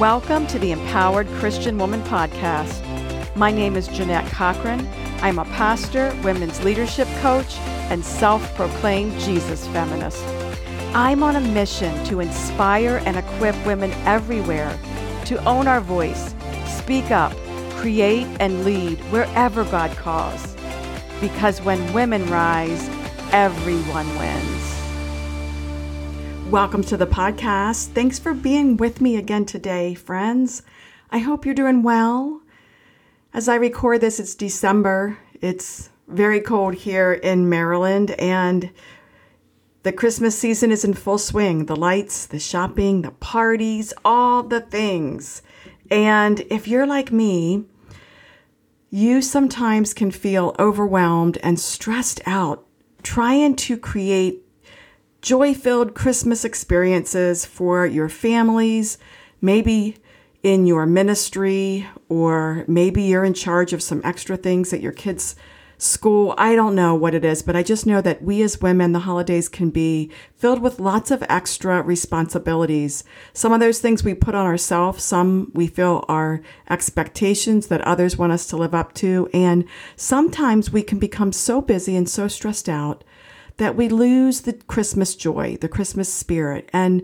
Welcome to the Empowered Christian Woman Podcast. My name is Jeannette Cochran. I'm a pastor, women's leadership coach, and self proclaimed Jesus feminist. I'm on a mission to inspire and equip women everywhere to own our voice, speak up, create, and lead wherever God calls. Because when women rise, everyone wins. Welcome to the podcast. Thanks for being with me again today, friends. I hope you're doing well. As I record this, it's December. It's very cold here in Maryland, and the Christmas season is in full swing. The lights, the shopping, the parties, all the things. And if you're like me, you sometimes can feel overwhelmed and stressed out trying to create joy filled Christmas experiences for your families, maybe in your ministry, or maybe you're in charge of some extra things at your kids' school. I don't know what it is, but I just know that we as women, the holidays can be filled with lots of extra responsibilities. Some of those things we put on ourselves, some we feel are expectations that others want us to live up to. And sometimes we can become so busy and so stressed out that we lose the Christmas joy, the Christmas spirit. And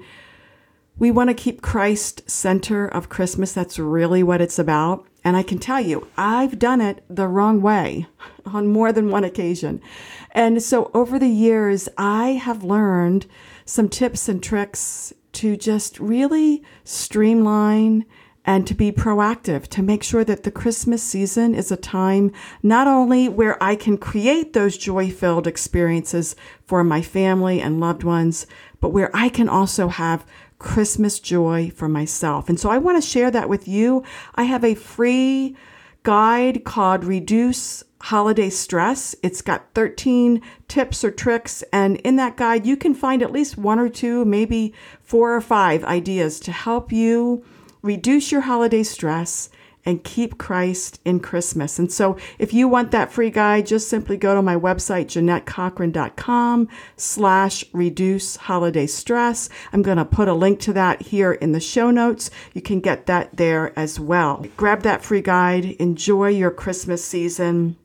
we want to keep Christ center of Christmas. That's really what it's about. And I can tell you, I've done it the wrong way on more than one occasion. And so over the years, I have learned some tips and tricks to just really streamline and to be proactive to make sure that the Christmas season is a time not only where I can create those joy filled experiences for my family and loved ones, but where I can also have Christmas joy for myself. And so I want to share that with you. I have a free guide called Reduce Holiday Stress. It's got 13 tips or tricks. And in that guide, you can find at least one or two, maybe four or five ideas to help you reduce your holiday stress and keep Christ in Christmas. And so if you want that free guide, just simply go to my website, JeannetteCochran.com slash reduce holiday stress. I'm going to put a link to that here in the show notes. You can get that there as well. Grab that free guide. Enjoy your Christmas season.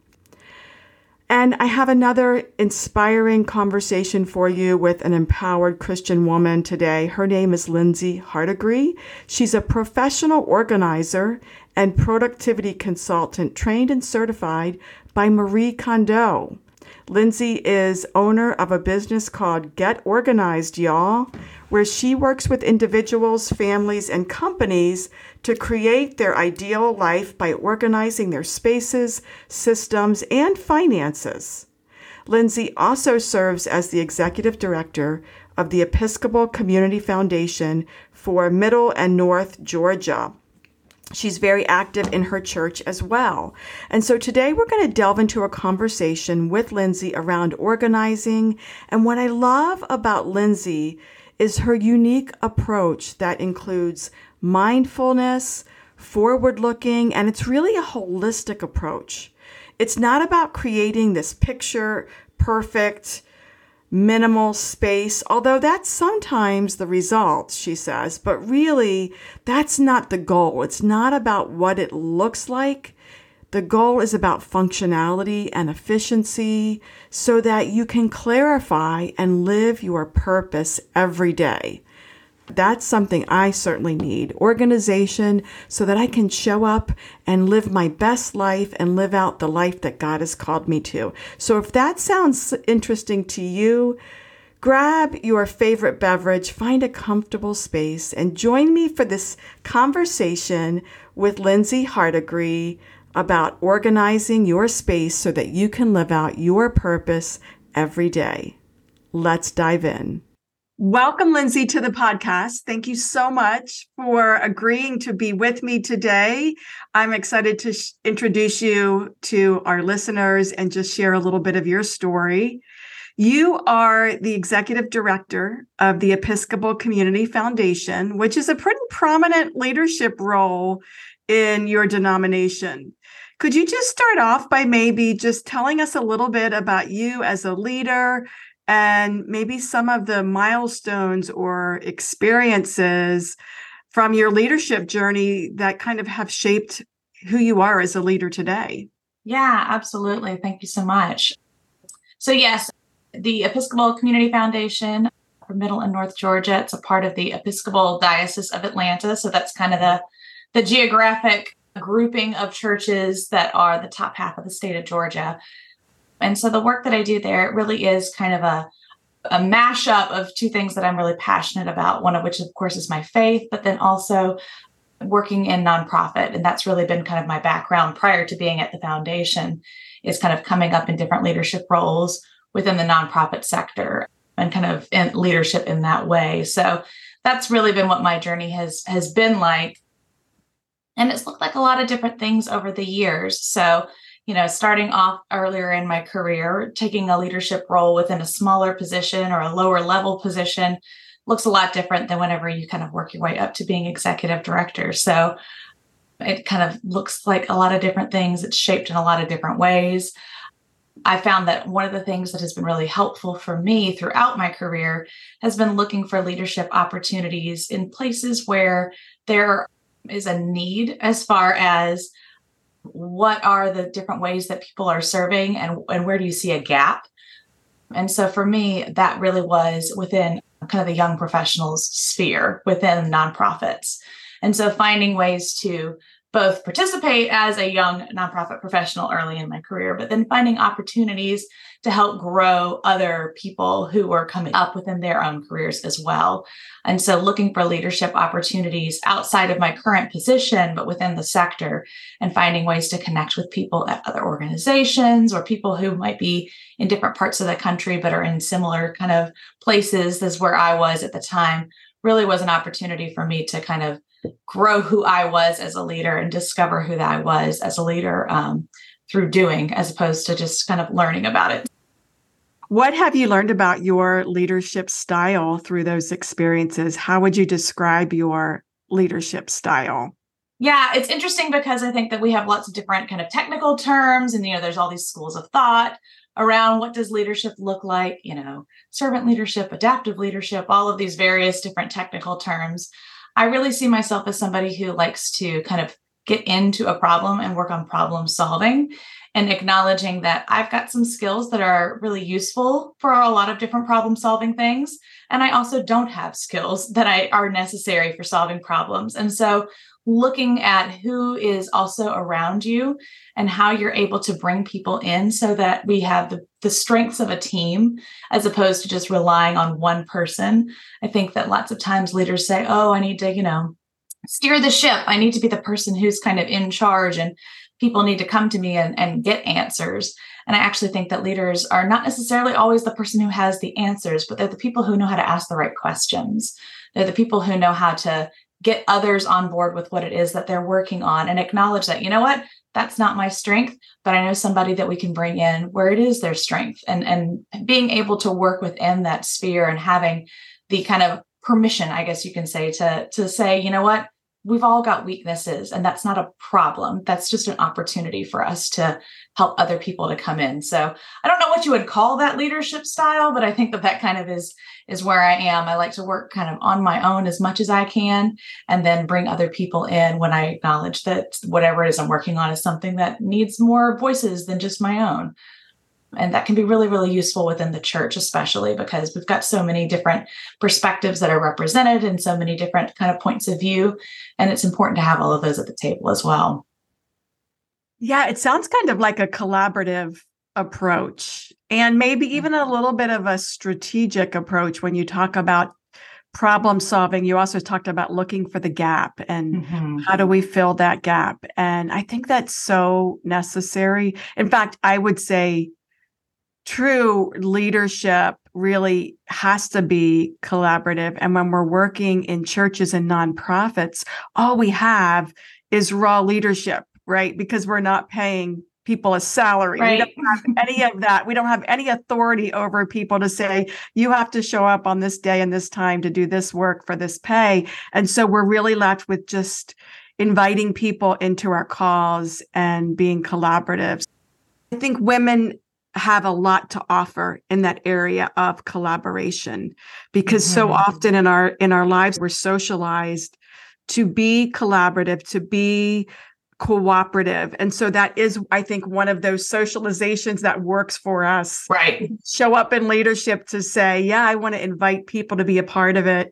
And I have another inspiring conversation for you with an empowered Christian woman today. Her name is Lindsey Hardegree. She's a professional organizer and productivity consultant trained and certified by Marie Kondo. Lindsey is owner of a business called Get Organized, y'all, where she works with individuals, families, and companies to create their ideal life by organizing their spaces, systems, and finances. Lindsey also serves as the executive director of the Episcopal Community Foundation for Middle and North Georgia. She's very active in her church as well. And so today we're going to delve into a conversation with Lindsey around organizing. And what I love about Lindsey is her unique approach that includes mindfulness, forward looking, and it's really a holistic approach. It's not about creating this picture perfect, minimal space, although that's sometimes the result, she says, but really that's not the goal. It's not about what it looks like. The goal is about functionality and efficiency so that you can clarify and live your purpose every day. That's something I certainly need organization so that I can show up and live my best life and live out the life that God has called me to. So if that sounds interesting to you, grab your favorite beverage, find a comfortable space, and join me for this conversation with Lindsey Hardegree about organizing your space so that you can live out your purpose every day. Let's dive in. Welcome, Lindsey, to the podcast. Thank you so much for agreeing to be with me today. I'm excited to sh- introduce you to our listeners and just share a little bit of your story. You are the executive director of the Episcopal Community Foundation, which is a pretty prominent leadership role in your denomination. Could you just start off by maybe just telling us a little bit about you as a leader, and maybe some of the milestones or experiences from your leadership journey that kind of have shaped who you are as a leader today. Yeah, absolutely. Thank you so much. So, yes, the Episcopal Community Foundation for Middle and North Georgia, it's a part of the Episcopal Diocese of Atlanta. So, that's kind of the, the geographic grouping of churches that are the top half of the state of Georgia. And so, the work that I do there really is kind of a a mashup of two things that I'm really passionate about. One of which, of course, is my faith, but then also working in nonprofit. And that's really been kind of my background prior to being at the foundation, is kind of coming up in different leadership roles within the nonprofit sector and kind of in leadership in that way. So that's really been what my journey has has been like. And it's looked like a lot of different things over the years. So you know, starting off earlier in my career, taking a leadership role within a smaller position or a lower level position looks a lot different than whenever you kind of work your way up to being executive director. So it kind of looks like a lot of different things. It's shaped in a lot of different ways. I found that one of the things that has been really helpful for me throughout my career has been looking for leadership opportunities in places where there is a need as far as what are the different ways that people are serving and, and where do you see a gap? And so for me that really was within kind of the young professionals sphere within nonprofits. And so finding ways to both participate as a young nonprofit professional early in my career, but then finding opportunities to help grow other people who were coming up within their own careers as well. And so looking for leadership opportunities outside of my current position, but within the sector and finding ways to connect with people at other organizations or people who might be in different parts of the country, but are in similar kind of places as where I was at the time really was an opportunity for me to kind of grow who I was as a leader and discover who that I was as a leader um, through doing, as opposed to just kind of learning about it. What have you learned about your leadership style through those experiences? How would you describe your leadership style? Yeah, it's interesting because I think that we have lots of different kind of technical terms, and you know, there's all these schools of thought around what does leadership look like, you know, servant leadership, adaptive leadership, all of these various different technical terms. I really see myself as somebody who likes to kind of get into a problem and work on problem solving and acknowledging that I've got some skills that are really useful for a lot of different problem solving things. And I also don't have skills that I are necessary for solving problems. And so looking at who is also around you and how you're able to bring people in so that we have the, the strengths of a team as opposed to just relying on one person. I think that lots of times leaders say, Oh, I need to, you know, steer the ship. I need to be the person who's kind of in charge and people need to come to me and, and get answers. And I actually think that leaders are not necessarily always the person who has the answers, but they're the people who know how to ask the right questions. They're the people who know how to get others on board with what it is that they're working on and acknowledge that, you know what, that's not my strength, but I know somebody that we can bring in where it is their strength and, and being able to work within that sphere and having the kind of permission, I guess you can say, to, to say, you know what, we've all got weaknesses and that's not a problem. That's just an opportunity for us to help other people to come in. So i don't know what you would call that leadership style but i think that that kind of is is where i am. I like to work kind of on my own as much as i can and then bring other people in when i acknowledge that whatever it is i'm working on is something that needs more voices than just my own and that can be really really useful within the church especially because we've got so many different perspectives that are represented and so many different kind of points of view and it's important to have all of those at the table as well. Yeah it sounds kind of like a collaborative approach and maybe even a little bit of a strategic approach when you talk about problem solving. You also talked about looking for the gap and mm-hmm. how do we fill that gap? And i think that's so necessary. In fact i would say true leadership really has to be collaborative. And when we're working in churches and nonprofits, all we have is raw leadership, right? Because we're not paying people a salary. Right. We don't have any of that. We don't have any authority over people to say, you have to show up on this day and this time to do this work for this pay. And so we're really left with just inviting people into our cause and being collaborative. I think women have a lot to offer in that area of collaboration because mm-hmm. so often in our in our lives we're socialized to be collaborative, to be cooperative. And so that is, I think, one of those socializations that works for us. Right. Show up in leadership to say, yeah, I want to invite people to be a part of it.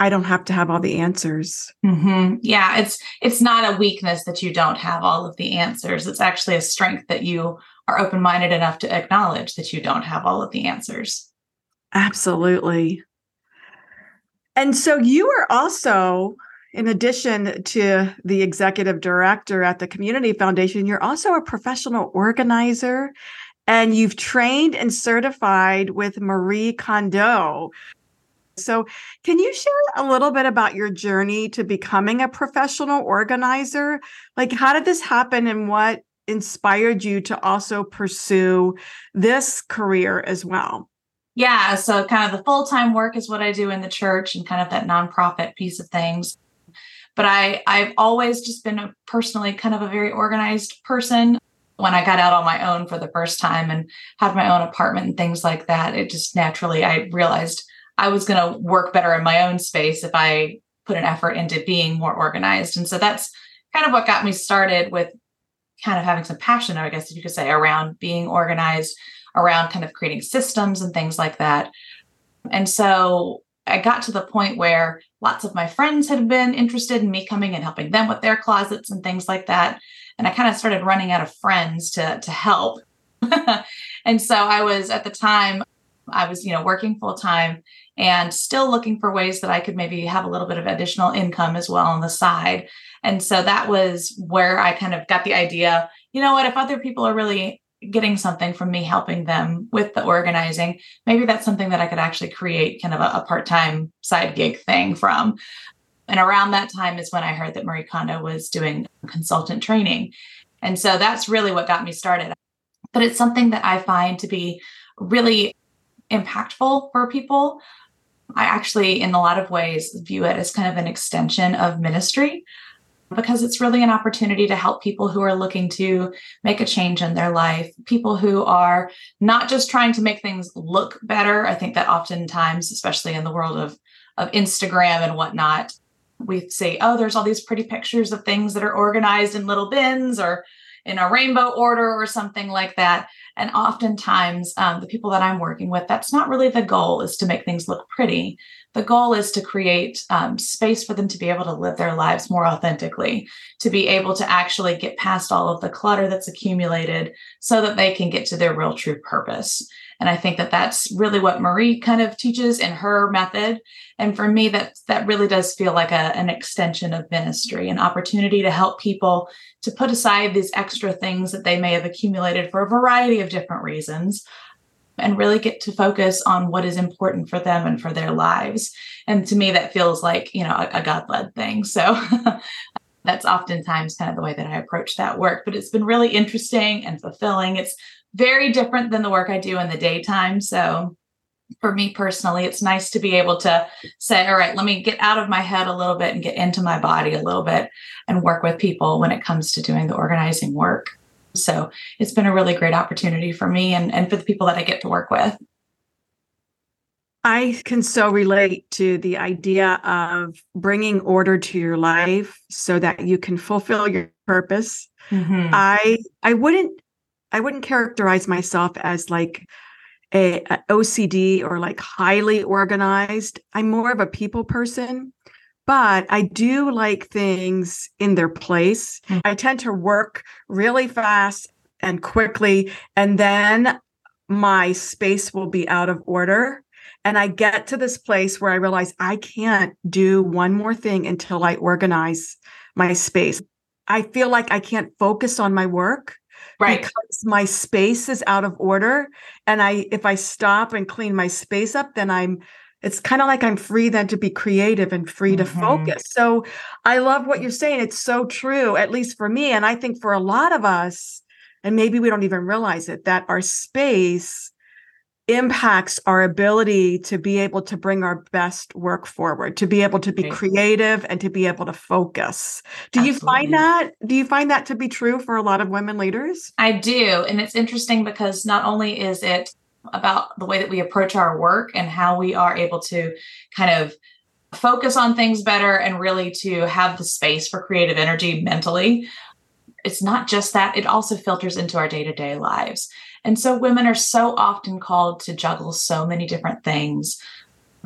I don't have to have all the answers. Mm-hmm. Yeah, it's it's not a weakness that you don't have all of the answers. It's actually a strength that you are open minded enough to acknowledge that you don't have all of the answers. Absolutely. And so you are also, in addition to the executive director at the Community Foundation, you're also a professional organizer and you've trained and certified with Marie Kondo. So, can you share a little bit about your journey to becoming a professional organizer? Like, how did this happen and what inspired you to also pursue this career as well? Yeah, so kind of the full time work is what I do in the church and kind of that nonprofit piece of things. But I I've always just been a personally kind of a very organized person. When I got out on my own for the first time and had my own apartment and things like that, it just naturally I realized I was going to work better in my own space if I put an effort into being more organized. And so that's kind of what got me started with kind of having some passion, I guess you could say, around being organized, around kind of creating systems and things like that. And so I got to the point where lots of my friends had been interested in me coming and helping them with their closets and things like that. And I kind of started running out of friends to, to help. and so I was at the time, I was, you know, working full time and still looking for ways that I could maybe have a little bit of additional income as well on the side. And so that was where I kind of got the idea, you know what, if other people are really getting something from me helping them with the organizing, maybe that's something that I could actually create kind of a, a part time side gig thing from. And around that time is when I heard that Marie Kondo was doing consultant training. And so that's really what got me started. But it's something that I find to be really impactful for people. I actually, in a lot of ways, view it as kind of an extension of ministry because it's really an opportunity to help people who are looking to make a change in their life, people who are not just trying to make things look better. I think that oftentimes, especially in the world of, of Instagram and whatnot, we say, oh, there's all these pretty pictures of things that are organized in little bins or in a rainbow order or something like that. And oftentimes, um, the people that I'm working with, that's not really the goal, is to make things look pretty. The goal is to create um, space for them to be able to live their lives more authentically, to be able to actually get past all of the clutter that's accumulated so that they can get to their real true purpose. And I think that that's really what Marie kind of teaches in her method. And for me, that that really does feel like a, an extension of ministry, an opportunity to help people to put aside these extra things that they may have accumulated for a variety of different reasons and really get to focus on what is important for them and for their lives. And to me, that feels like, you know, a, a God led thing. So that's oftentimes kind of the way that I approach that work. But it's been really interesting and fulfilling. It's very different than the work I do in the daytime. So for me personally, it's nice to be able to say, all right, let me get out of my head a little bit and get into my body a little bit and work with people when it comes to doing the organizing work. So it's been a really great opportunity for me and, and for the people that I get to work with. I can so relate to the idea of bringing order to your life so that you can fulfill your purpose. Mm-hmm. I I wouldn't I wouldn't characterize myself as like a, a, OCD or like highly organized. I'm more of a people person, but I do like things in their place. Mm-hmm. I tend to work really fast and quickly, and then my space will be out of order. And I get to this place where I realize I can't do one more thing until I organize my space. I feel like I can't focus on my work right because my space is out of order and i if i stop and clean my space up then i'm it's kind of like i'm free then to be creative and free mm-hmm. to focus so i love what you're saying it's so true at least for me and i think for a lot of us and maybe we don't even realize it that our space impacts our ability to be able to bring our best work forward to be able to be creative and to be able to focus do Absolutely. you find that do you find that to be true for a lot of women leaders i do and it's interesting because not only is it about the way that we approach our work and how we are able to kind of focus on things better and really to have the space for creative energy mentally. It's not just that, it also filters into our day to day lives. And so women are so often called to juggle so many different things.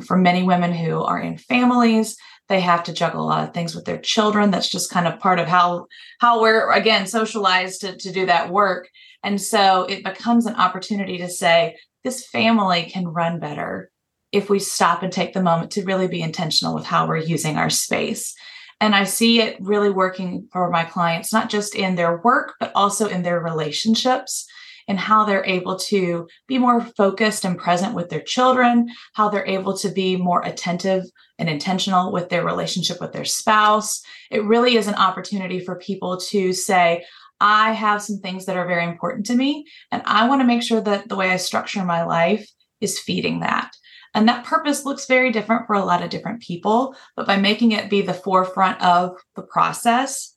For many women who are in families, they have to juggle a lot of things with their children. That's just kind of part of how how we're again socialized to, to do that work. And so it becomes an opportunity to say, this family can run better if we stop and take the moment to really be intentional with how we're using our space. And I see it really working for my clients, not just in their work, but also in their relationships and how they're able to be more focused and present with their children, how they're able to be more attentive and intentional with their relationship with their spouse. It really is an opportunity for people to say, I have some things that are very important to me, and I want to make sure that the way I structure my life is feeding that. And that purpose looks very different for a lot of different people. But by making it be the forefront of the process,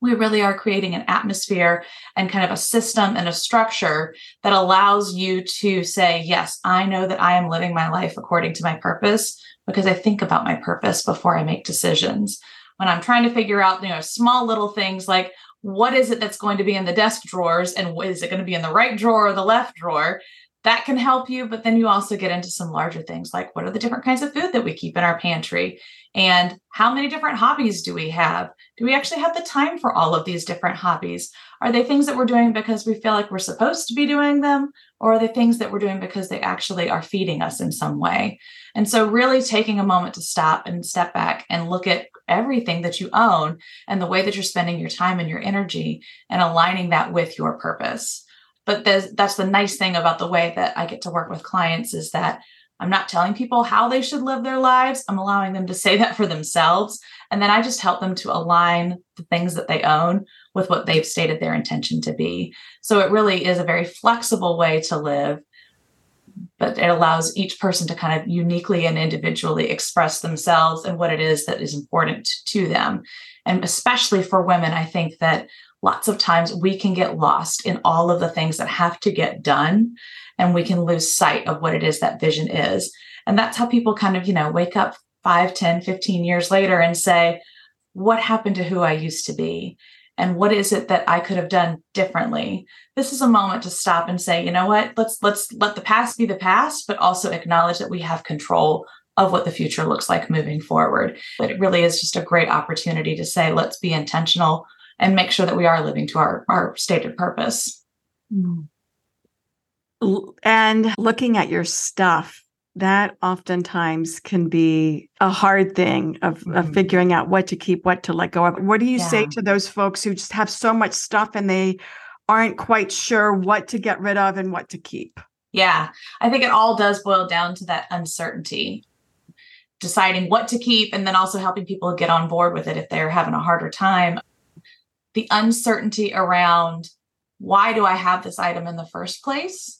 we really are creating an atmosphere and kind of a system and a structure that allows you to say, Yes, I know that I am living my life according to my purpose because I think about my purpose before I make decisions. When I'm trying to figure out, you know, small little things like, what is it that's going to be in the desk drawers and is it going to be in the right drawer or the left drawer that can help you. But then you also get into some larger things like what are the different kinds of food that we keep in our pantry? And how many different hobbies do we have? Do we actually have the time for all of these different hobbies? Are they things that we're doing because we feel like we're supposed to be doing them? Or are they things that we're doing because they actually are feeding us in some way? And so, really taking a moment to stop and step back and look at everything that you own and the way that you're spending your time and your energy and aligning that with your purpose but that's the nice thing about the way that I get to work with clients is that I'm not telling people how they should live their lives. I'm allowing them to say that for themselves. And then I just help them to align the things that they own with what they've stated their intention to be. So it really is a very flexible way to live, but it allows each person to kind of uniquely and individually express themselves and what it is that is important to them. And especially for women, I think that lots of times we can get lost in all of the things that have to get done and we can lose sight of what it is that vision is. And that's how people kind of you know wake up 5 10 15 years later and say what happened to who i used to be? And what is it that i could have done differently? This is a moment to stop and say you know what? Let's let's let the past be the past but also acknowledge that we have control of what the future looks like moving forward. But it really is just a great opportunity to say let's be intentional and make sure that we are living to our, our stated purpose. Mm. And looking at your stuff, that oftentimes can be a hard thing of, mm-hmm. of figuring out what to keep, what to let go of. What do you yeah. say to those folks who just have so much stuff and they aren't quite sure what to get rid of and what to keep? Yeah, I think it all does boil down to that uncertainty, deciding what to keep, and then also helping people get on board with it if they're having a harder time the uncertainty around why do I have this item in the first place?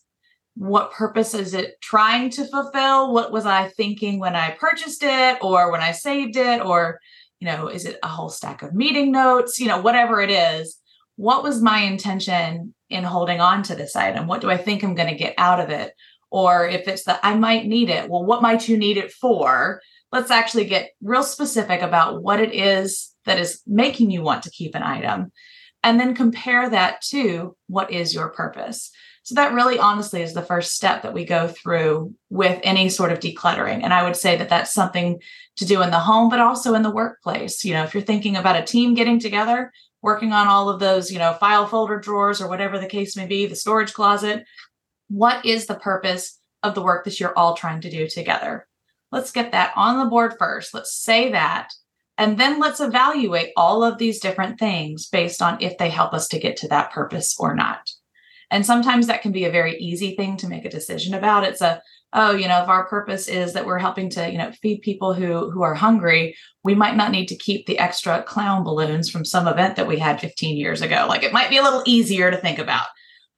What purpose is it trying to fulfill? What was I thinking when I purchased it or when I saved it? Or, you know, is it a whole stack of meeting notes? You know, whatever it is, what was my intention in holding on to this item? What do I think I'm going to get out of it? Or if it's that I might need it, well, what might you need it for? Let's actually get real specific about what it is that is making you want to keep an item and then compare that to what is your purpose so that really honestly is the first step that we go through with any sort of decluttering. And i would say that that's something to do in the home but also in the workplace. You know if you're thinking about a team getting together working on all of those you know file folder drawers or whatever the case may be the storage closet what is the purpose of the work that you're all trying to do together? Let's get that on the board first. Let's say that. And then let's evaluate all of these different things based on if they help us to get to that purpose or not. And sometimes that can be a very easy thing to make a decision about. It's a, oh, you know, if our purpose is that we're helping to, you know, feed people who who are hungry, we might not need to keep the extra clown balloons from some event that we had 15 years ago. Like it might be a little easier to think about.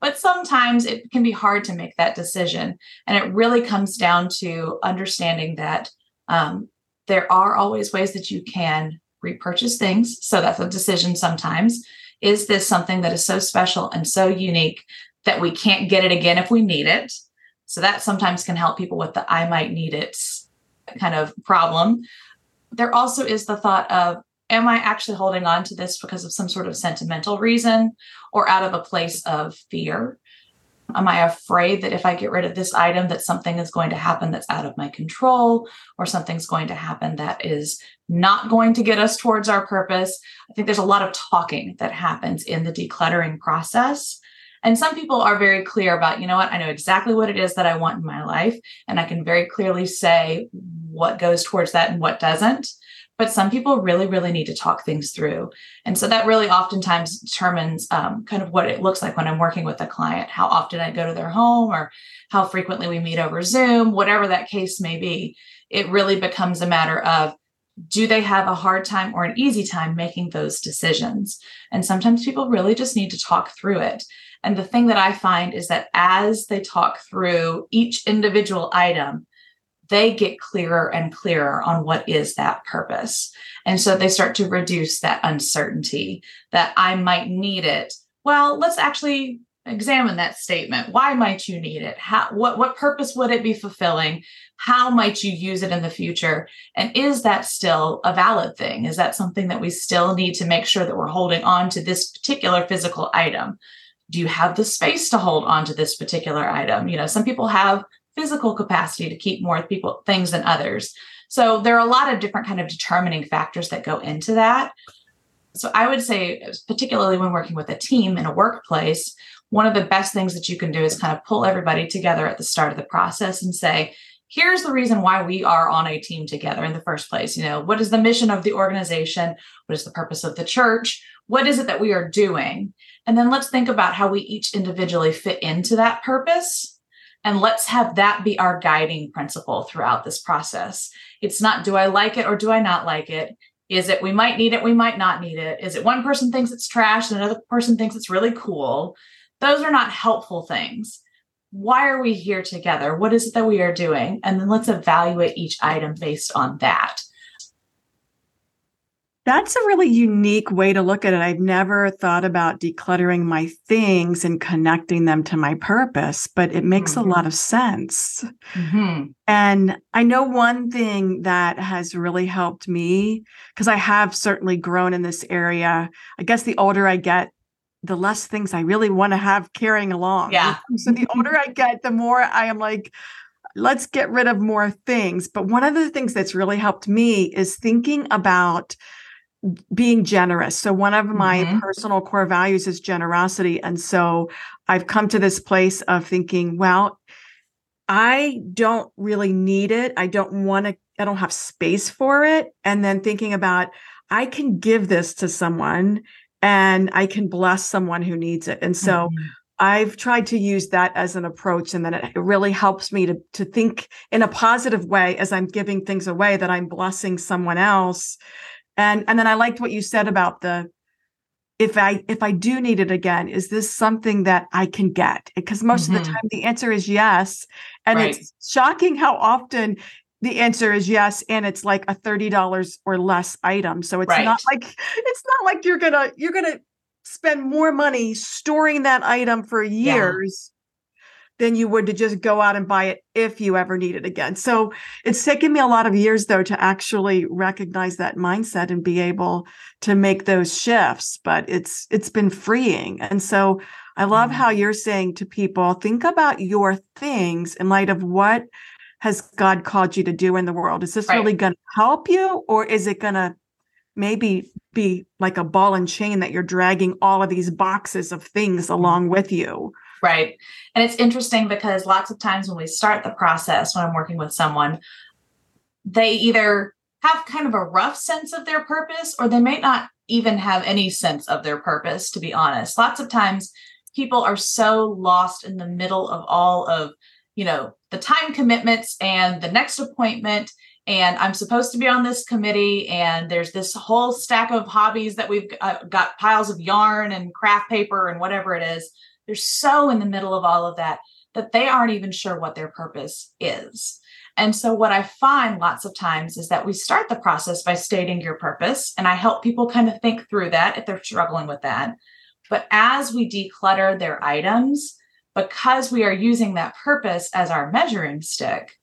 But sometimes it can be hard to make that decision. And it really comes down to understanding that um, there are always ways that you can repurchase things. So that's a decision sometimes. Is this something that is so special and so unique that we can't get it again if we need it? So that sometimes can help people with the I might need it kind of problem. there also is the thought of am I actually holding on to this because of some sort of sentimental reason or out of a place of fear? Am I afraid that if I get rid of this item, that something is going to happen that's out of my control, or something's going to happen that is not going to get us towards our purpose? I think there's a lot of talking that happens in the decluttering process. And some people are very clear about, you know what, I know exactly what it is that I want in my life, and I can very clearly say what goes towards that and what doesn't but some people really really need to talk things through. And so that really oftentimes determines um, kind of what it looks like when i'm working with a client. How often i go to their home or how frequently we meet over zoom whatever that case may be. It really becomes a matter of do they have a hard time or an easy time making those decisions? And sometimes people really just need to talk through it. And the thing that i find is that as they talk through each individual item they get clearer and clearer on what is that purpose. And so they start to reduce that uncertainty that I might need it. Well, let's actually examine that statement. Why might you need it? How what what purpose would it be fulfilling? How might you use it in the future? And is that still a valid thing? Is that something that we still need to make sure that we're holding on to this particular physical item? Do you have the space to hold on to this particular item? You know, some people have physical capacity to keep more people things than others. So there are a lot of different kind of determining factors that go into that. So I would say, particularly when working with a team in a workplace, one of the best things that you can do is kind of pull everybody together at the start of the process and say, here's the reason why we are on a team together in the first place. You know, what is the mission of the organization? What is the purpose of the church? What is it that we are doing? And then let's think about how we each individually fit into that purpose and let's have that be our guiding principle throughout this process. It's not, do I like it or do I not like it? Is it, we might need it, we might not need it? Is it one person thinks it's trash and another person thinks it's really cool? Those are not helpful things. Why are we here together? What is it that we are doing? And then let's evaluate each item based on that. That's a really unique way to look at it. I've never thought about decluttering my things and connecting them to my purpose, but it makes mm-hmm. a lot of sense. Mm-hmm. And I know one thing that has really helped me, because I have certainly grown in this area. I guess the older I get, the less things I really want to have carrying along. Yeah. So the older I get, the more I am like, let's get rid of more things. But one of the things that's really helped me is thinking about being generous. So one of my mm-hmm. personal core values is generosity. And so I've come to this place of thinking, well, I don't really need it. I don't want to, I don't have space for it. And then thinking about, I can give this to someone and I can bless someone who needs it. And so mm-hmm. I've tried to use that as an approach, and then it really helps me to, to think in a positive way as I'm giving things away that I'm blessing someone else and and then I liked what you said about the if I if I do need it again, is this something that I can get? Because most mm-hmm. of the mm-hmm. time the answer is yes. And right. it's shocking how often the answer is yes and it's like a $30 or less item so it's right. not like it's not like you're gonna you're gonna spend more money storing that item for years than you would to just go out and buy it if you ever need it again. So it's taken me a lot of years though to actually recognize that mindset and be able to make those shifts, but it's it's been freeing. And so I love how you're saying to people think about your things in light of what has God called you to do in the world. Is this right. really going to help you or is it going to maybe be like a ball and chain that you're dragging all of these boxes of things along mm-hmm. with you? Right. And it's interesting because lots of times when we start the process, when I'm working with someone, they either have kind of a rough sense of their purpose or they may not even have any sense of their purpose, to be honest. Lots of times people are so lost in the middle of all of, you know, the time commitments and the next appointment and I'm supposed to be on this committee, and there's this whole stack of hobbies that we've uh, got piles of yarn and craft paper and whatever it is. They're so in the middle of all of that that they aren't even sure what their purpose is. And so, what I find lots of times is that we start the process by stating your purpose, and I help people kind of think through that if they're struggling with that. But as we declutter their items, because we are using that purpose as our measuring stick,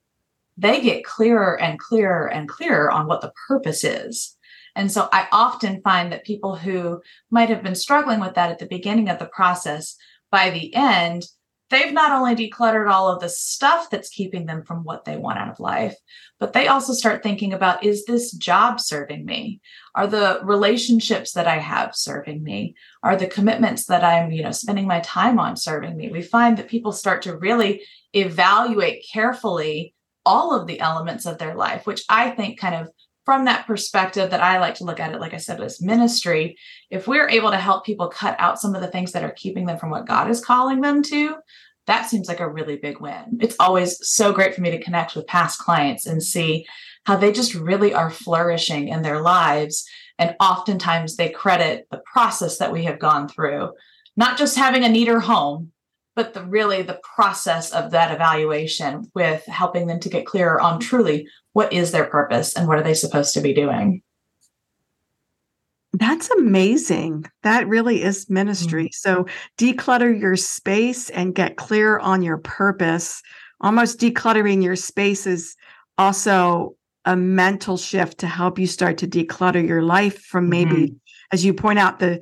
they get clearer and clearer and clearer on what the purpose is. And so I often find that people who might have been struggling with that at the beginning of the process, by the end, they've not only decluttered all of the stuff that's keeping them from what they want out of life, but they also start thinking about is this job serving me? Are the relationships that I have serving me? Are the commitments that I'm, you know, spending my time on serving me? We find that people start to really evaluate carefully all of the elements of their life, which I think kind of from that perspective that I like to look at it, like I said, as ministry, if we're able to help people cut out some of the things that are keeping them from what God is calling them to, that seems like a really big win. It's always so great for me to connect with past clients and see how they just really are flourishing in their lives. And oftentimes they credit the process that we have gone through, not just having a neater home, but the really the process of that evaluation with helping them to get clearer on truly what is their purpose and what are they supposed to be doing that's amazing. That really is ministry. Mm-hmm. So declutter your space and get clear on your purpose. Almost decluttering your space is also a mental shift to help you start to declutter your life from maybe, mm-hmm. as you point out, the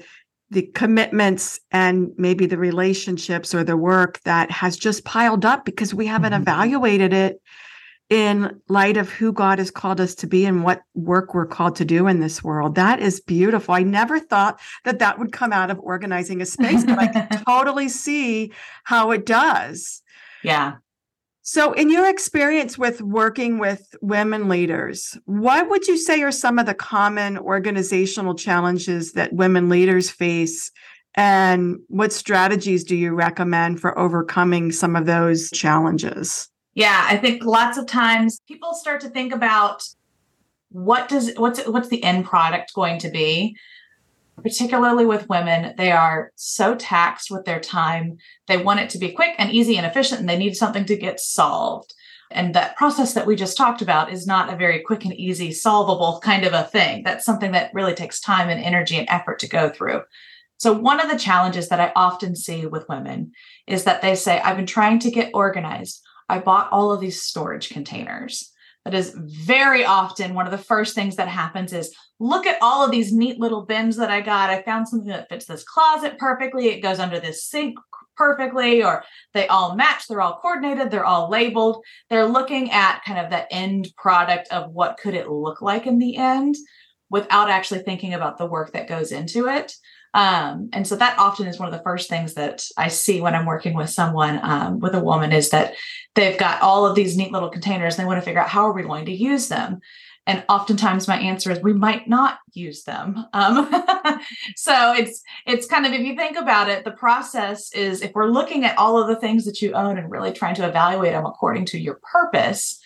the commitments and maybe the relationships or the work that has just piled up because we haven't mm-hmm. evaluated it in light of who God has called us to be and what work we're called to do in this world. That is beautiful. I never thought that that would come out of organizing a space, but I can totally see how it does. Yeah. So, in your experience with working with women leaders, what would you say are some of the common organizational challenges that women leaders face? And what strategies do you recommend for overcoming some of those challenges? Yeah, I think lots of times people start to think about what does what's what's the end product going to be particularly with women, they are so taxed with their time. They want it to be quick and easy and efficient, and they need something to get solved. And that process that we just talked about is not a very quick and easy, solvable kind of a thing. That's something that really takes time and energy and effort to go through. So, one of the challenges that I often see with women is that they say, I've been trying to get organized. I bought all of these storage containers that is very often one of the first things that happens is look at all of these neat little bins that I got. I found something that fits this closet perfectly. It goes under this sink perfectly, or they all match. They're all coordinated. They're all labeled. They're looking at kind of the end product of what could it look like in the end without actually thinking about the work that goes into it. Um, and so that often is one of the first things that I see when I'm working with someone, um, with a woman, is that they've got all of these neat little containers and they want to figure out how are we going to use them. And oftentimes my answer is we might not use them. Um, so it's it's kind of if you think about it, the process is if we're looking at all of the things that you own and really trying to evaluate them according to your purpose,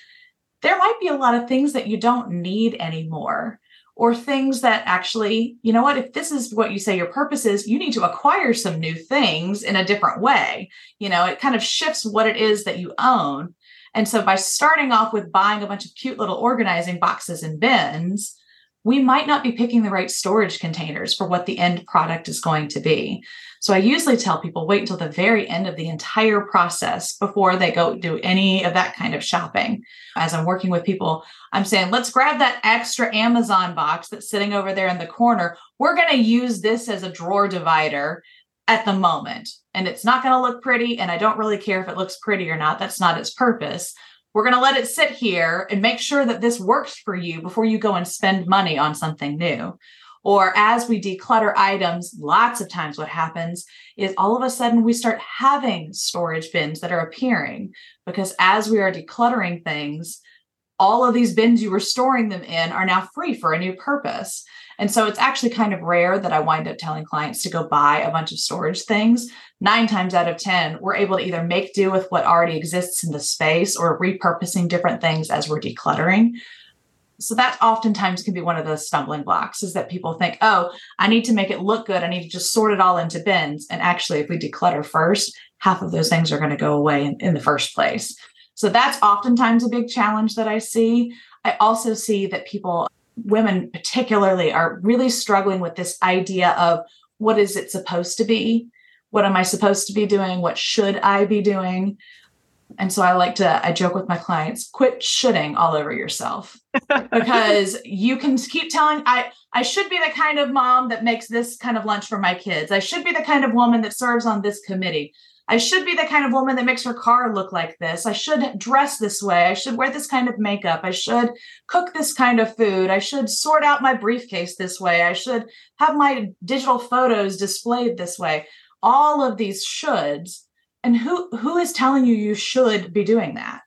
there might be a lot of things that you don't need anymore or things that actually, you know what, if this is what you say your purpose is, you need to acquire some new things in a different way. You know, it kind of shifts what it is that you own. And so by starting off with buying a bunch of cute little organizing boxes and bins, we might not be picking the right storage containers for what the end product is going to be. So I usually tell people wait until the very end of the entire process before they go do any of that kind of shopping. As I'm working with people, I'm saying, let's grab that extra Amazon box that's sitting over there in the corner. We're going to use this as a drawer divider at the moment. And it's not going to look pretty. And I don't really care if it looks pretty or not. That's not its purpose. We're going to let it sit here and make sure that this works for you before you go and spend money on something new. Or as we declutter items, lots of times what happens is all of a sudden we start having storage bins that are appearing because as we are decluttering things, all of these bins you were storing them in are now free for a new purpose. And so it's actually kind of rare that I wind up telling clients to go buy a bunch of storage things. Nine times out of 10, we're able to either make do with what already exists in the space or repurposing different things as we're decluttering. So that oftentimes can be one of the stumbling blocks is that people think oh i need to make it look good. I need to just sort it all into bins. And actually if we declutter first half of those things are going to go away in, in the first place. So that's oftentimes a big challenge that i see. I also see that people women particularly are really struggling with this idea of what is it supposed to be what am i supposed to be doing what should i be doing And so I like to, I joke with my clients, quit shoulding all over yourself because you can keep telling, I, I should be the kind of mom that makes this kind of lunch for my kids. I should be the kind of woman that serves on this committee. I should be the kind of woman that makes her car look like this. I should dress this way. I should wear this kind of makeup. I should cook this kind of food. I should sort out my briefcase this way. I should have my digital photos displayed this way. All of these shoulds and who who is telling you you should be doing that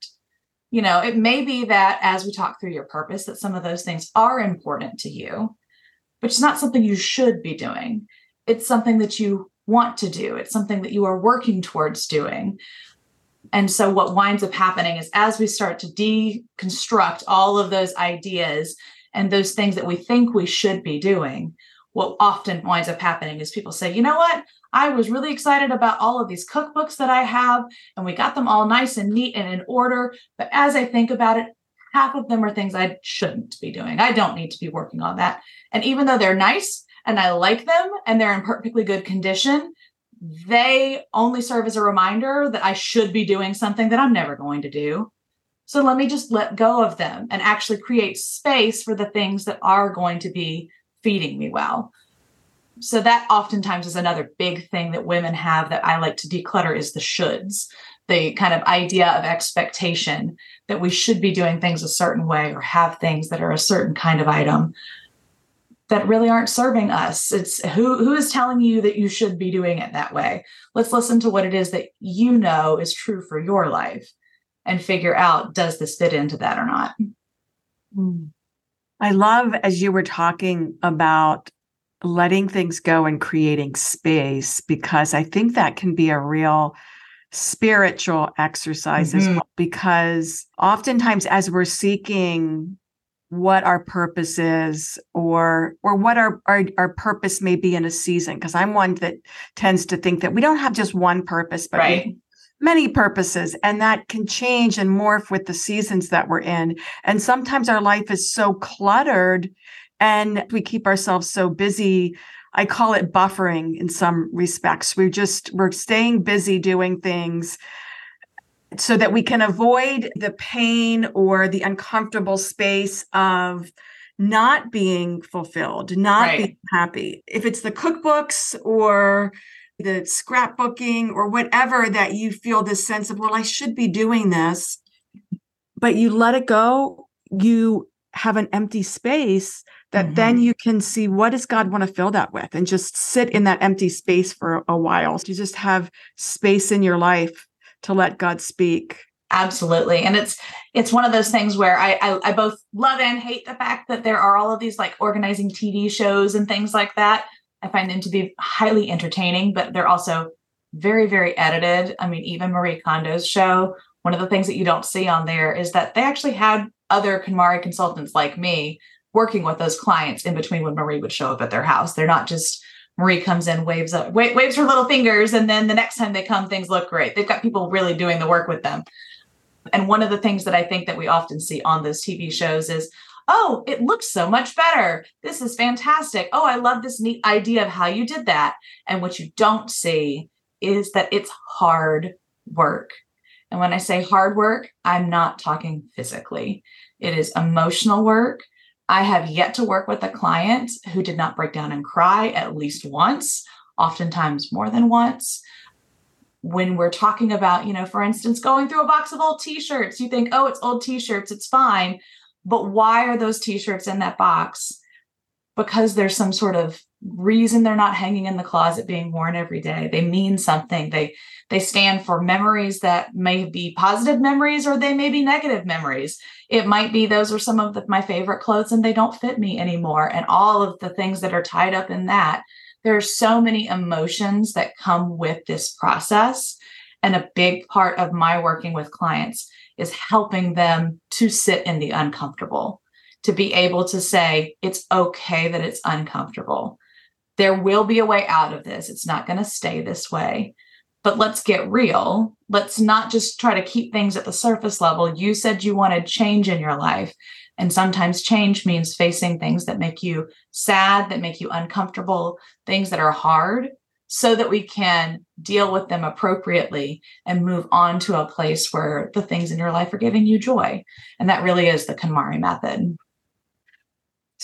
you know it may be that as we talk through your purpose that some of those things are important to you but it's not something you should be doing it's something that you want to do it's something that you are working towards doing and so what winds up happening is as we start to deconstruct all of those ideas and those things that we think we should be doing what often winds up happening is people say, you know what? I was really excited about all of these cookbooks that I have, and we got them all nice and neat and in order. But as I think about it, half of them are things I shouldn't be doing. I don't need to be working on that. And even though they're nice and I like them and they're in perfectly good condition, they only serve as a reminder that I should be doing something that I'm never going to do. So let me just let go of them and actually create space for the things that are going to be feeding me well. So that oftentimes is another big thing that women have that I like to declutter is the shoulds, the kind of idea of expectation that we should be doing things a certain way or have things that are a certain kind of item that really aren't serving us. It's who who is telling you that you should be doing it that way. Let's listen to what it is that you know is true for your life and figure out does this fit into that or not. Mm. I love as you were talking about letting things go and creating space because I think that can be a real spiritual exercise mm-hmm. as well because oftentimes as we're seeking what our purpose is or or what our, our our purpose may be in a season because i'm one that tends to think that we don't have just one purpose but right. many purposes and that can change and morph with the seasons that we're in. And sometimes our life is so cluttered and we keep ourselves so busy. I call it buffering in some respects. We're just we're staying busy doing things so that we can avoid the pain or the uncomfortable space of not being fulfilled not right. being happy if it's the cookbooks or the scrapbooking or whatever that you feel this sense of, well, I should be doing this, but you let it go, you have an empty space that mm-hmm. then you can see what does God want to fill that with and just sit in that empty space for a while. To just have space in your life to let God speak. Absolutely. And it's it's one of those things where I, I I both love and hate the fact that there are all of these like organizing TV shows and things like that I find them to be highly entertaining, but they're also very, very edited. I mean, even Marie Kondo's show, one of the things that you don't see on there is that they actually had other KonMari consultants like me working with those clients in between when Marie would show up at their house. They're not just Marie comes in, waves up, waves her little fingers, and then the next time they come, things look great. They've got people really doing the work with them. And one of the things that I think that we often see on those TV shows is, oh, it looks so much better. This is fantastic. Oh, I love this neat idea of how you did that. And what you don't see is that it's hard work. And when I say hard work, I'm not talking physically, it is emotional work. I have yet to work with a client who did not break down and cry at least once, oftentimes more than once when we're talking about, you know, for instance, going through a box of old t shirts, you think, oh, it's old t shirts, it's fine. But why are those t-shirts in that box? Because there's some sort of reason they're not hanging in the closet being worn every day. They mean something. They they stand for memories that may be positive memories or they may be negative memories. It might be those are some of the, my favorite clothes and they don't fit me anymore and all of the things that are tied up in that. There are so many emotions that come with this process and a big part of my working with clients is helping them to sit in the uncomfortable, to be able to say, it's okay that it's uncomfortable. There will be a way out of this. It's not going to stay this way. But let's get real. Let's not just try to keep things at the surface level. You said you wanted change in your life. And sometimes change means facing things that make you sad, that make you uncomfortable, things that are hard. so that we can deal with them appropriately and move on to a place where the things in your life are giving you joy. And that really is the KonMari method.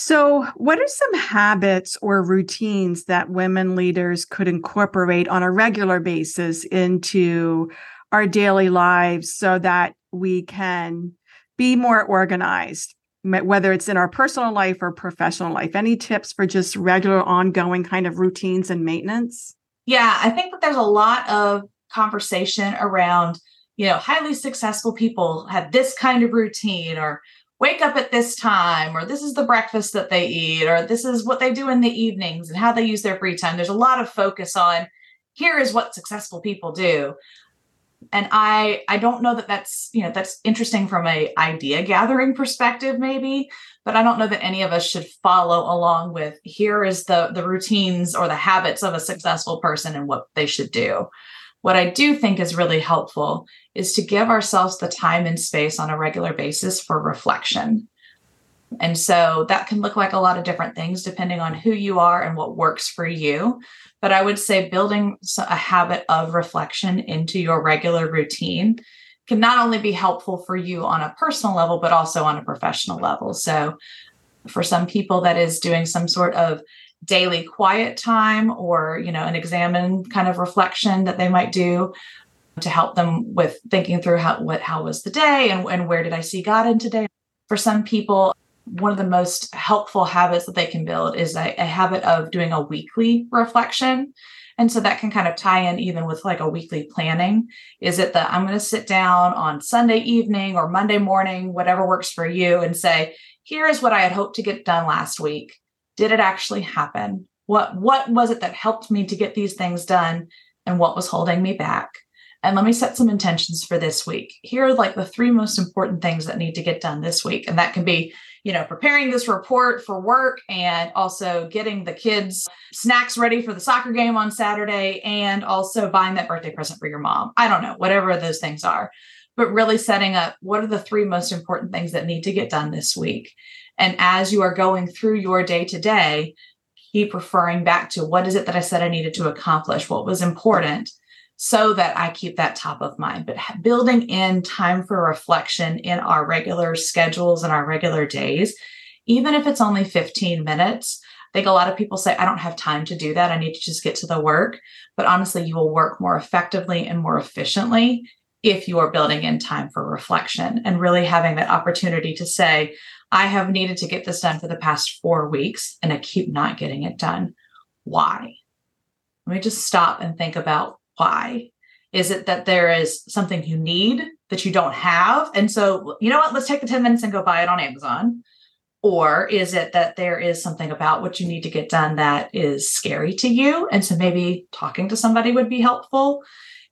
So, what are some habits or routines that women leaders could incorporate on a regular basis into our daily lives so that we can be more organized, whether it's in our personal life or professional life? Any tips for just regular, ongoing kind of routines and maintenance? Yeah, I think that there's a lot of conversation around, you know, highly successful people have this kind of routine or wake up at this time or this is the breakfast that they eat or this is what they do in the evenings and how they use their free time. There's a lot of focus on here is what successful people do. And I I don't know that that's, you know, that's interesting from a idea gathering perspective maybe, but I don't know that any of us should follow along with here is the the routines or the habits of a successful person and what they should do. What I do think is really helpful is to give ourselves the time and space on a regular basis for reflection. And so that can look like a lot of different things depending on who you are and what works for you. But I would say building a habit of reflection into your regular routine can not only be helpful for you on a personal level, but also on a professional level. So, for some people, that is doing some sort of daily quiet time or, you know, an Examen kind of reflection that they might do to help them with thinking through how what how was the day and, and where did I see God in today. For some people, one of the most helpful habits that they can build is a, a habit of doing a weekly reflection. And so that can kind of tie in even with like a weekly planning. Is it that I'm going to sit down on Sunday evening or Monday morning, whatever works for you, and say, here is what I had hoped to get done last week. Did it actually happen? What what was it that helped me to get these things done and what was holding me back? And let me set some intentions for this week. Here are like the three most important things that need to get done this week. And that can be you know, preparing this report for work and also getting the kids snacks ready for the soccer game on Saturday and also buying that birthday present for your mom. I don't know, whatever those things are. But really setting up what are the three most important things that need to get done this week. And as you are going through your day to day, keep referring back to what is it that I said I needed to accomplish? What was important? so that I keep that top of mind. But building in time for reflection in our regular schedules and our regular days, even if it's only 15 minutes, I think a lot of people say, I don't have time to do that. I need to just get to the work. But honestly, you will work more effectively and more efficiently if you are building in time for reflection and really having that opportunity to say, I have needed to get this done for the past four weeks and I keep not getting it done. Why? Let me just stop and think about why? Is it that there is something you need that you don't have? And so, you know what? Let's take the 10 minutes and go buy it on Amazon. Or is it that there is something about what you need to get done that is scary to you? And so maybe talking to somebody would be helpful.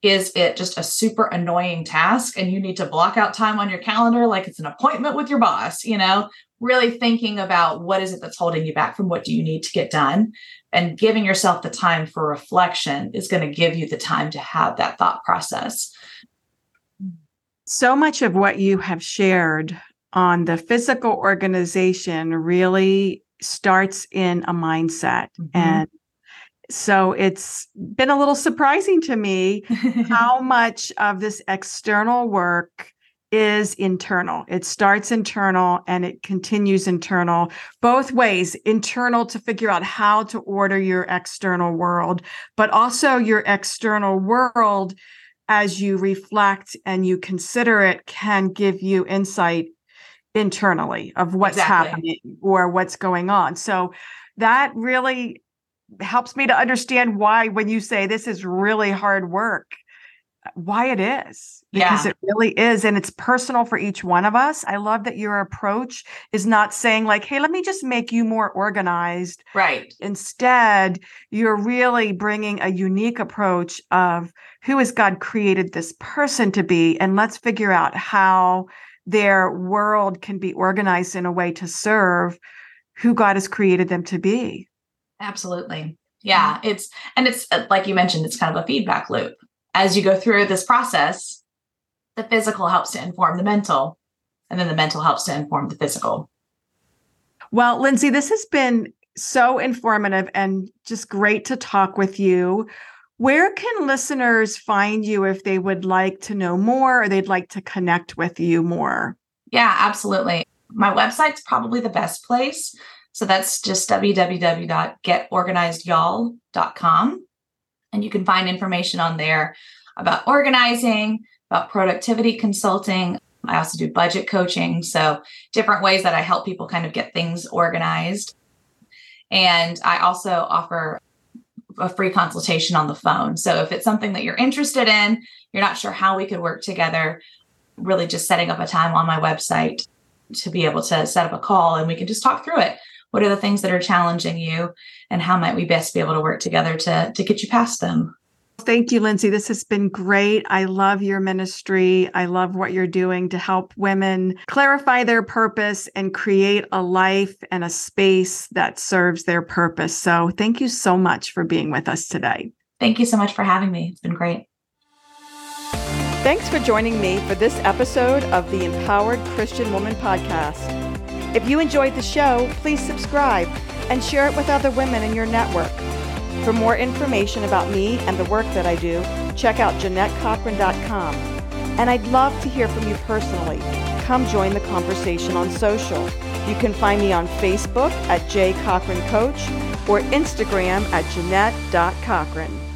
Is it just a super annoying task and you need to block out time on your calendar like it's an appointment with your boss? You know, really thinking about what is it that's holding you back from what do you need to get done and giving yourself the time for reflection is going to give you the time to have that thought process so much of what you have shared on the physical organization really starts in a mindset mm-hmm. and so it's been a little surprising to me how much of this external work is internal. It starts internal and it continues internal, both ways internal to figure out how to order your external world, but also your external world as you reflect and you consider it can give you insight internally of what's exactly. happening or what's going on. So that really helps me to understand why when you say this is really hard work why it is because yeah. it really is and it's personal for each one of us. I love that your approach is not saying like hey let me just make you more organized. Right. Instead you're really bringing a unique approach of who has god created this person to be? And let's figure out how their world can be organized in a way to serve who god has created them to be absolutely yeah it's and it's uh, like you mentioned it's kind of a feedback loop as you go through this process, the physical helps to inform the mental, and then the mental helps to inform the physical. Well, Lindsey, this has been so informative and just great to talk with you. Where can listeners find you if they would like to know more or they'd like to connect with you more? Yeah, absolutely. My website's probably the best place. So that's just www.getorganizedyall.com. And you can find information on there about organizing, about productivity consulting. I also do budget coaching. So, different ways that I help people kind of get things organized. And I also offer a free consultation on the phone. So, if it's something that you're interested in, you're not sure how we could work together, really just setting up a time on my website to be able to set up a call and we can just talk through it. What are the things that are challenging you and how might we best be able to work together to to get you past them? Thank you, Lindsey. This has been great. I love your ministry. I love what you're doing to help women clarify their purpose and create a life and a space that serves their purpose. So, thank you so much for being with us today. Thank you so much for having me. It's been great. Thanks for joining me for this episode of the Empowered Christian Woman podcast. If you enjoyed the show, please subscribe and share it with other women in your network. For more information about me and the work that I do, check out JeannetteCochran.com. And I'd love to hear from you personally. Come join the conversation on social. You can find me on Facebook at J Cochran Coach or Instagram at Jeannette.Cochran.